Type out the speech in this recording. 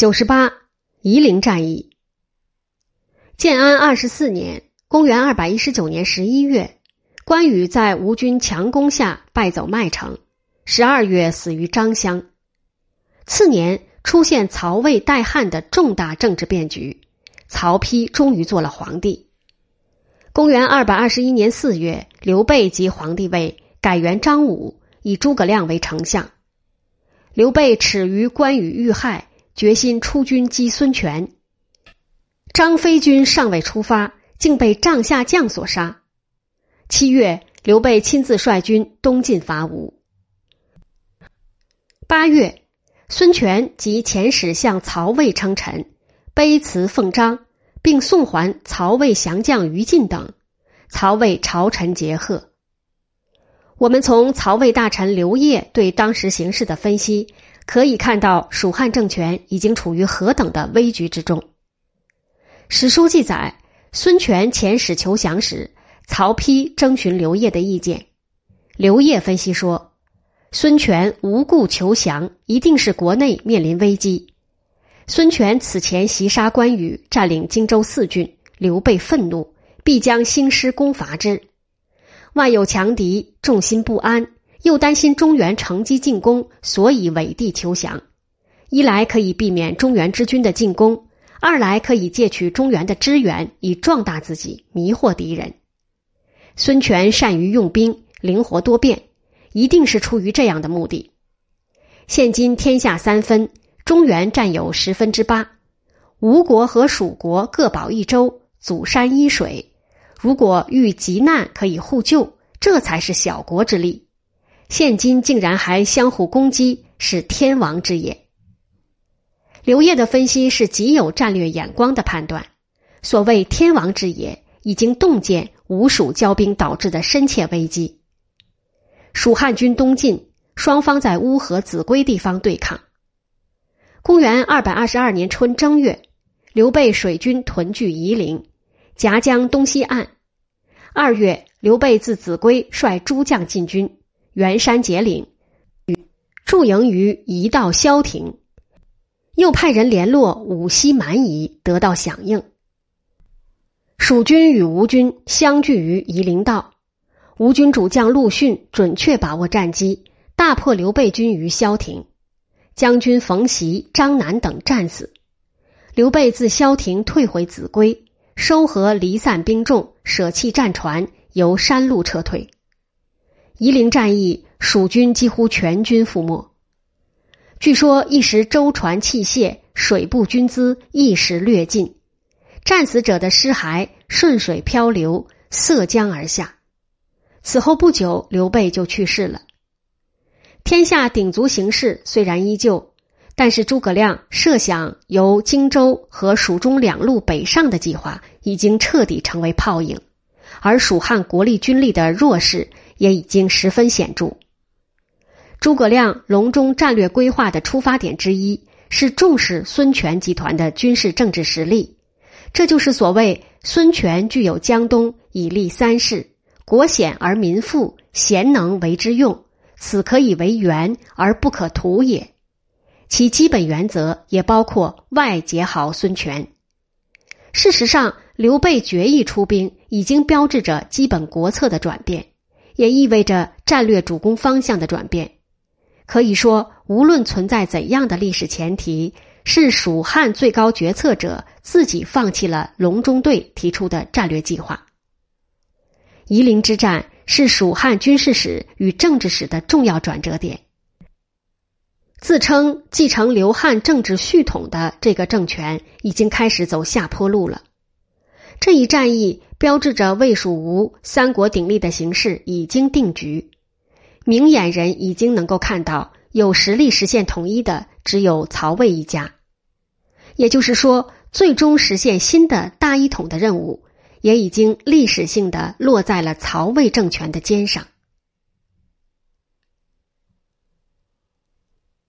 九十八，夷陵战役。建安二十四年（公元二百一十九年十一月），关羽在吴军强攻下败走麦城，十二月死于张乡。次年出现曹魏代汉的重大政治变局，曹丕终于做了皇帝。公元二百二十一年四月，刘备即皇帝位，改元张武，以诸葛亮为丞相。刘备耻于关羽遇害。决心出军击孙权，张飞军尚未出发，竟被帐下将所杀。七月，刘备亲自率军东进伐吴。八月，孙权及遣使向曹魏称臣，卑辞奉章，并送还曹魏降将于禁等。曹魏朝臣结贺。我们从曹魏大臣刘烨对当时形势的分析。可以看到，蜀汉政权已经处于何等的危局之中。史书记载，孙权遣使求降时，曹丕征询刘烨的意见。刘烨分析说，孙权无故求降，一定是国内面临危机。孙权此前袭杀关羽，占领荆州四郡，刘备愤怒，必将兴师攻伐之。外有强敌，众心不安。又担心中原乘机进攻，所以委地求降。一来可以避免中原之军的进攻，二来可以借取中原的支援，以壮大自己，迷惑敌人。孙权善于用兵，灵活多变，一定是出于这样的目的。现今天下三分，中原占有十分之八，吴国和蜀国各保一州，阻山依水。如果遇急难可以互救，这才是小国之力。现今竟然还相互攻击，是天王之也。刘烨的分析是极有战略眼光的判断。所谓天王之也，已经洞见吴蜀交兵导致的深切危机。蜀汉军东进，双方在乌河秭归地方对抗。公元二百二十二年春正月，刘备水军屯聚夷陵，夹江东西岸。二月，刘备自秭归率诸将进军。袁山结岭，驻营于夷道萧亭，又派人联络武西蛮夷，得到响应。蜀军与吴军相聚于夷陵道，吴军主将陆逊准确把握战机，大破刘备军于萧亭，将军冯习、张南等战死。刘备自萧亭退回秭归，收合离散兵众，舍弃战船，由山路撤退。夷陵战役，蜀军几乎全军覆没。据说一时舟船器械、水部军资一时略尽，战死者的尸骸顺水漂流，涉江而下。此后不久，刘备就去世了。天下鼎足形势虽然依旧，但是诸葛亮设想由荆州和蜀中两路北上的计划，已经彻底成为泡影，而蜀汉国力军力的弱势。也已经十分显著。诸葛亮隆中战略规划的出发点之一是重视孙权集团的军事政治实力，这就是所谓“孙权具有江东以立三世，国险而民富，贤能为之用，此可以为援而不可图也”。其基本原则也包括外结好孙权。事实上，刘备决意出兵，已经标志着基本国策的转变。也意味着战略主攻方向的转变。可以说，无论存在怎样的历史前提，是蜀汉最高决策者自己放弃了隆中对提出的战略计划。夷陵之战是蜀汉军事史与政治史的重要转折点。自称继承刘汉政治血统的这个政权，已经开始走下坡路了。这一战役标志着魏蜀吴三国鼎立的形势已经定局，明眼人已经能够看到，有实力实现统一的只有曹魏一家。也就是说，最终实现新的大一统的任务，也已经历史性的落在了曹魏政权的肩上。